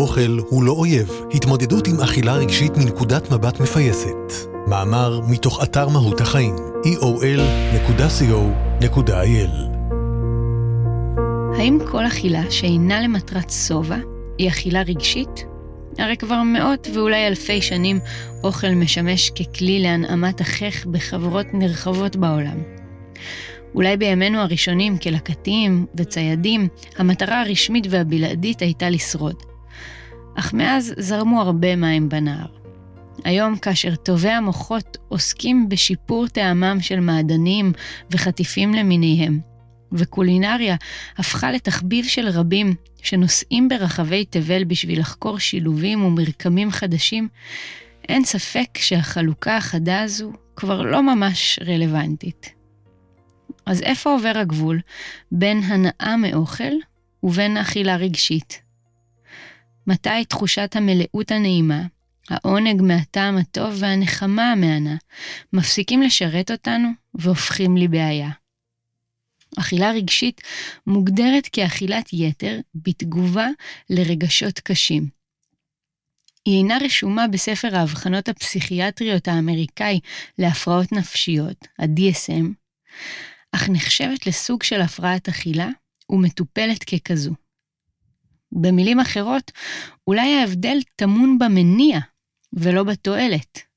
האוכל הוא לא אויב, התמודדות עם אכילה רגשית מנקודת מבט מפייסת. מאמר מתוך אתר מהות החיים, eol.co.il האם כל אכילה שאינה למטרת שובע היא אכילה רגשית? הרי כבר מאות ואולי אלפי שנים אוכל משמש ככלי להנעמת החך בחברות נרחבות בעולם. אולי בימינו הראשונים, כלקטים וציידים, המטרה הרשמית והבלעדית הייתה לשרוד. אך מאז זרמו הרבה מים בנהר. היום, כאשר טובי המוחות עוסקים בשיפור טעמם של מעדנים וחטיפים למיניהם, וקולינריה הפכה לתחביב של רבים שנוסעים ברחבי תבל בשביל לחקור שילובים ומרקמים חדשים, אין ספק שהחלוקה החדה הזו כבר לא ממש רלוונטית. אז איפה עובר הגבול בין הנאה מאוכל ובין אכילה רגשית? מתי תחושת המלאות הנעימה, העונג מהטעם הטוב והנחמה המהנה, מפסיקים לשרת אותנו והופכים לבעיה? אכילה רגשית מוגדרת כאכילת יתר בתגובה לרגשות קשים. היא אינה רשומה בספר האבחנות הפסיכיאטריות האמריקאי להפרעות נפשיות, ה-DSM, אך נחשבת לסוג של הפרעת אכילה ומטופלת ככזו. במילים אחרות, אולי ההבדל טמון במניע ולא בתועלת.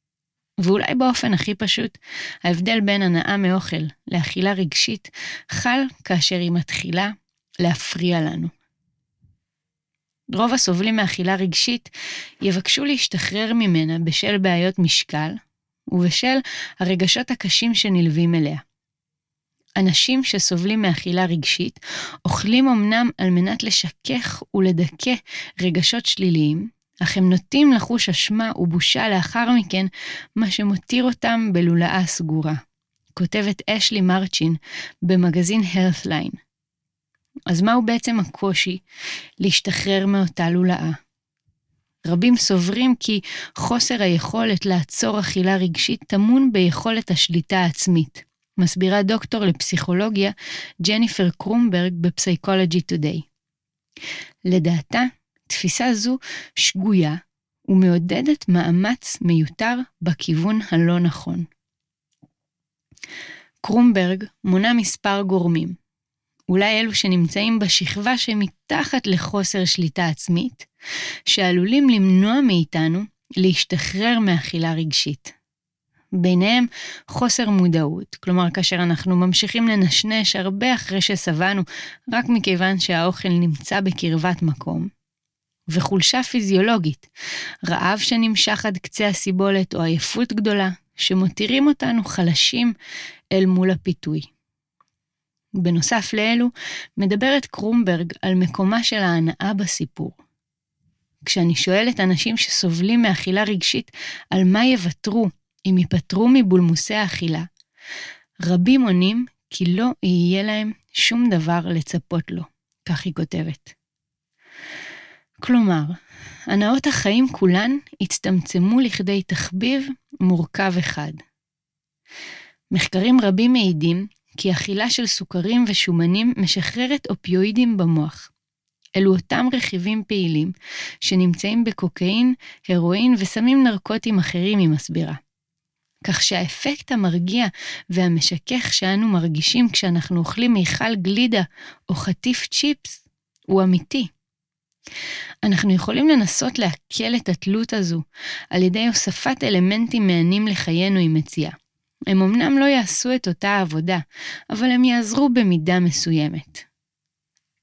ואולי באופן הכי פשוט, ההבדל בין הנאה מאוכל לאכילה רגשית חל כאשר היא מתחילה להפריע לנו. רוב הסובלים מאכילה רגשית יבקשו להשתחרר ממנה בשל בעיות משקל ובשל הרגשות הקשים שנלווים אליה. אנשים שסובלים מאכילה רגשית אוכלים אמנם על מנת לשכך ולדכא רגשות שליליים, אך הם נוטים לחוש אשמה ובושה לאחר מכן, מה שמותיר אותם בלולאה סגורה. כותבת אשלי מרצ'ין במגזין Healthline. אז מהו בעצם הקושי להשתחרר מאותה לולאה? רבים סוברים כי חוסר היכולת לעצור אכילה רגשית טמון ביכולת השליטה העצמית. מסבירה דוקטור לפסיכולוגיה ג'ניפר קרומברג בפסיכולוגי טודיי. לדעתה, תפיסה זו שגויה ומעודדת מאמץ מיותר בכיוון הלא נכון. קרומברג מונה מספר גורמים, אולי אלו שנמצאים בשכבה שמתחת לחוסר שליטה עצמית, שעלולים למנוע מאיתנו להשתחרר מאכילה רגשית. ביניהם חוסר מודעות, כלומר כאשר אנחנו ממשיכים לנשנש הרבה אחרי ששבענו, רק מכיוון שהאוכל נמצא בקרבת מקום. וחולשה פיזיולוגית, רעב שנמשך עד קצה הסיבולת או עייפות גדולה, שמותירים אותנו חלשים אל מול הפיתוי. בנוסף לאלו, מדברת קרומברג על מקומה של ההנאה בסיפור. כשאני שואלת אנשים שסובלים מאכילה רגשית על מה יוותרו אם ייפטרו מבולמוסי האכילה, רבים עונים כי לא יהיה להם שום דבר לצפות לו, כך היא כותבת. כלומר, הנאות החיים כולן הצטמצמו לכדי תחביב מורכב אחד. מחקרים רבים מעידים כי אכילה של סוכרים ושומנים משחררת אופיואידים במוח. אלו אותם רכיבים פעילים שנמצאים בקוקאין, הרואין וסמים נרקוטיים אחרים, היא מסבירה. כך שהאפקט המרגיע והמשכך שאנו מרגישים כשאנחנו אוכלים מיכל גלידה או חטיף צ'יפס הוא אמיתי. אנחנו יכולים לנסות לעכל את התלות הזו על ידי הוספת אלמנטים מהנים לחיינו, היא מציעה. הם אמנם לא יעשו את אותה העבודה, אבל הם יעזרו במידה מסוימת.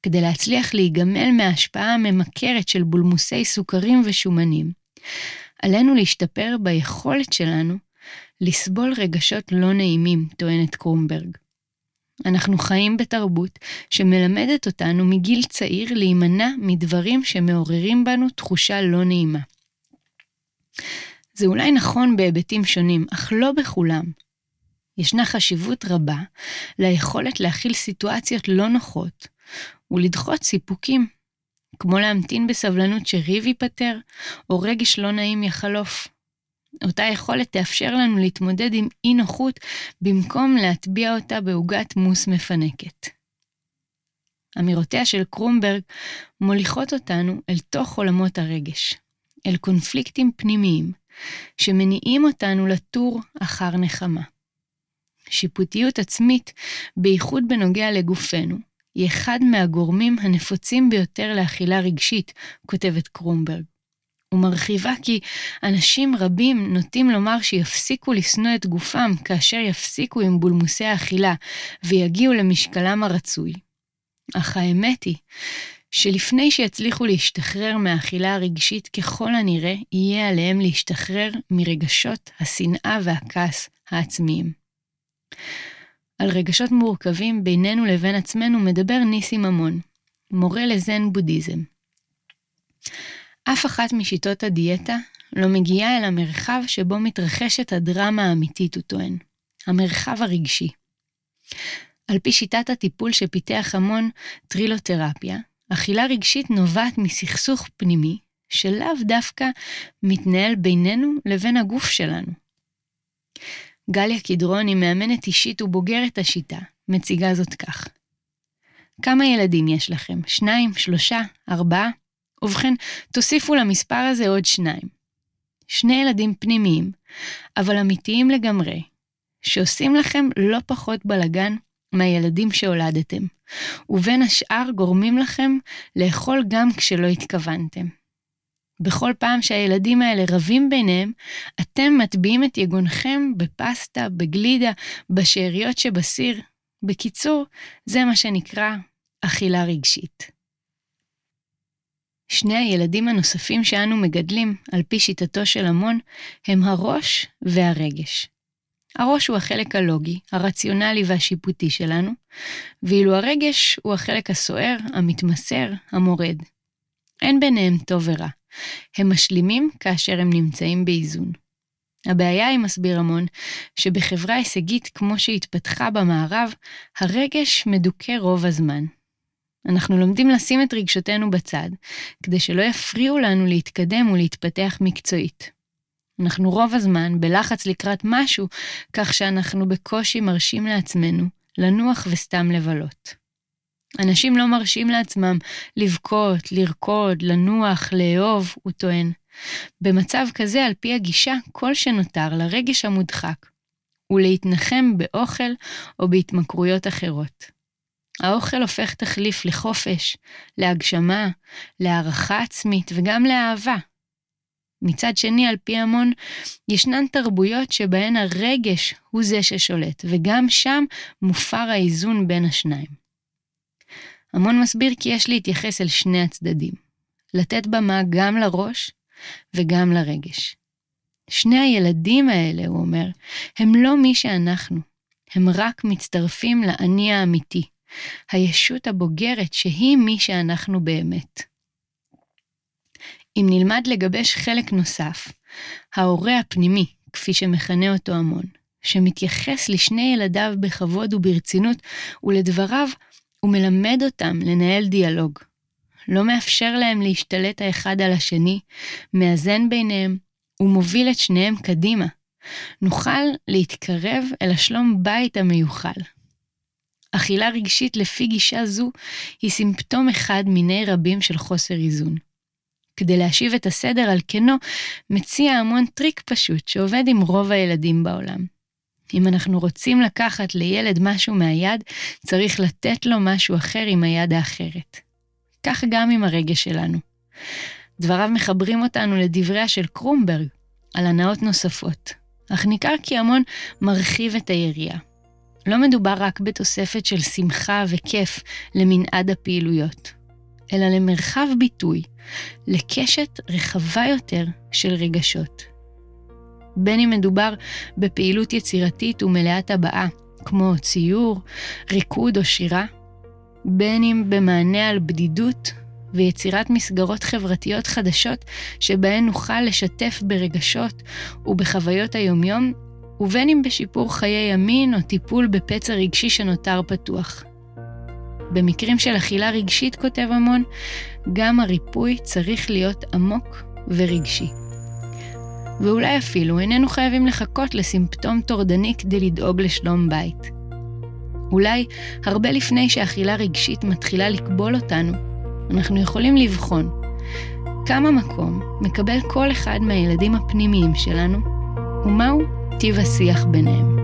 כדי להצליח להיגמל מההשפעה הממכרת של בולמוסי סוכרים ושומנים, עלינו להשתפר ביכולת שלנו לסבול רגשות לא נעימים, טוענת קרומברג. אנחנו חיים בתרבות שמלמדת אותנו מגיל צעיר להימנע מדברים שמעוררים בנו תחושה לא נעימה. זה אולי נכון בהיבטים שונים, אך לא בכולם. ישנה חשיבות רבה ליכולת להכיל סיטואציות לא נוחות ולדחות סיפוקים, כמו להמתין בסבלנות שריב ייפתר, או רגש לא נעים יחלוף. אותה יכולת תאפשר לנו להתמודד עם אי נוחות במקום להטביע אותה בעוגת מוס מפנקת. אמירותיה של קרומברג מוליכות אותנו אל תוך עולמות הרגש, אל קונפליקטים פנימיים, שמניעים אותנו לתור אחר נחמה. שיפוטיות עצמית, בייחוד בנוגע לגופנו, היא אחד מהגורמים הנפוצים ביותר לאכילה רגשית, כותבת קרומברג. ומרחיבה כי אנשים רבים נוטים לומר שיפסיקו לשנוא את גופם כאשר יפסיקו עם בולמוסי האכילה ויגיעו למשקלם הרצוי. אך האמת היא שלפני שיצליחו להשתחרר מהאכילה הרגשית, ככל הנראה יהיה עליהם להשתחרר מרגשות השנאה והכעס העצמיים. על רגשות מורכבים בינינו לבין עצמנו מדבר ניסי ממון, מורה לזן בודהיזם. אף אחת משיטות הדיאטה לא מגיעה אל המרחב שבו מתרחשת הדרמה האמיתית, הוא טוען, המרחב הרגשי. על פי שיטת הטיפול שפיתח המון טרילותרפיה, אכילה רגשית נובעת מסכסוך פנימי, שלאו דווקא מתנהל בינינו לבין הגוף שלנו. גליה קדרוני, מאמנת אישית ובוגרת השיטה, מציגה זאת כך: כמה ילדים יש לכם? שניים? שלושה? ארבעה? ובכן, תוסיפו למספר הזה עוד שניים. שני ילדים פנימיים, אבל אמיתיים לגמרי, שעושים לכם לא פחות בלגן מהילדים שהולדתם, ובין השאר גורמים לכם לאכול גם כשלא התכוונתם. בכל פעם שהילדים האלה רבים ביניהם, אתם מטביעים את יגונכם בפסטה, בגלידה, בשאריות שבסיר. בקיצור, זה מה שנקרא אכילה רגשית. שני הילדים הנוספים שאנו מגדלים, על פי שיטתו של המון, הם הראש והרגש. הראש הוא החלק הלוגי, הרציונלי והשיפוטי שלנו, ואילו הרגש הוא החלק הסוער, המתמסר, המורד. אין ביניהם טוב ורע. הם משלימים כאשר הם נמצאים באיזון. הבעיה היא, מסביר המון, שבחברה הישגית כמו שהתפתחה במערב, הרגש מדוכא רוב הזמן. אנחנו לומדים לשים את רגשותינו בצד, כדי שלא יפריעו לנו להתקדם ולהתפתח מקצועית. אנחנו רוב הזמן בלחץ לקראת משהו, כך שאנחנו בקושי מרשים לעצמנו לנוח וסתם לבלות. אנשים לא מרשים לעצמם לבכות, לרקוד, לנוח, לאהוב, הוא טוען. במצב כזה, על פי הגישה, כל שנותר לרגש המודחק הוא להתנחם באוכל או בהתמכרויות אחרות. האוכל הופך תחליף לחופש, להגשמה, להערכה עצמית וגם לאהבה. מצד שני, על פי המון, ישנן תרבויות שבהן הרגש הוא זה ששולט, וגם שם מופר האיזון בין השניים. המון מסביר כי יש להתייחס אל שני הצדדים, לתת במה גם לראש וגם לרגש. שני הילדים האלה, הוא אומר, הם לא מי שאנחנו, הם רק מצטרפים לאני האמיתי, הישות הבוגרת שהיא מי שאנחנו באמת. אם נלמד לגבש חלק נוסף, ההורה הפנימי, כפי שמכנה אותו המון, שמתייחס לשני ילדיו בכבוד וברצינות, ולדבריו הוא מלמד אותם לנהל דיאלוג. לא מאפשר להם להשתלט האחד על השני, מאזן ביניהם, ומוביל את שניהם קדימה. נוכל להתקרב אל השלום בית המיוחל. אכילה רגשית לפי גישה זו היא סימפטום אחד מיני רבים של חוסר איזון. כדי להשיב את הסדר על כנו, מציע המון טריק פשוט שעובד עם רוב הילדים בעולם. אם אנחנו רוצים לקחת לילד משהו מהיד, צריך לתת לו משהו אחר עם היד האחרת. כך גם עם הרגש שלנו. דבריו מחברים אותנו לדבריה של קרומברג על הנאות נוספות, אך ניכר כי המון מרחיב את היריעה. לא מדובר רק בתוספת של שמחה וכיף למנעד הפעילויות, אלא למרחב ביטוי, לקשת רחבה יותר של רגשות. בין אם מדובר בפעילות יצירתית ומלאת הבעה, כמו ציור, ריקוד או שירה, בין אם במענה על בדידות ויצירת מסגרות חברתיות חדשות שבהן נוכל לשתף ברגשות ובחוויות היומיום, ובין אם בשיפור חיי ימין או טיפול בפצע רגשי שנותר פתוח. במקרים של אכילה רגשית, כותב המון, גם הריפוי צריך להיות עמוק ורגשי. ואולי אפילו איננו חייבים לחכות לסימפטום טורדני כדי לדאוג לשלום בית. אולי הרבה לפני שאכילה רגשית מתחילה לקבול אותנו, אנחנו יכולים לבחון כמה מקום מקבל כל אחד מהילדים הפנימיים שלנו, ומהו טיב השיח ביניהם.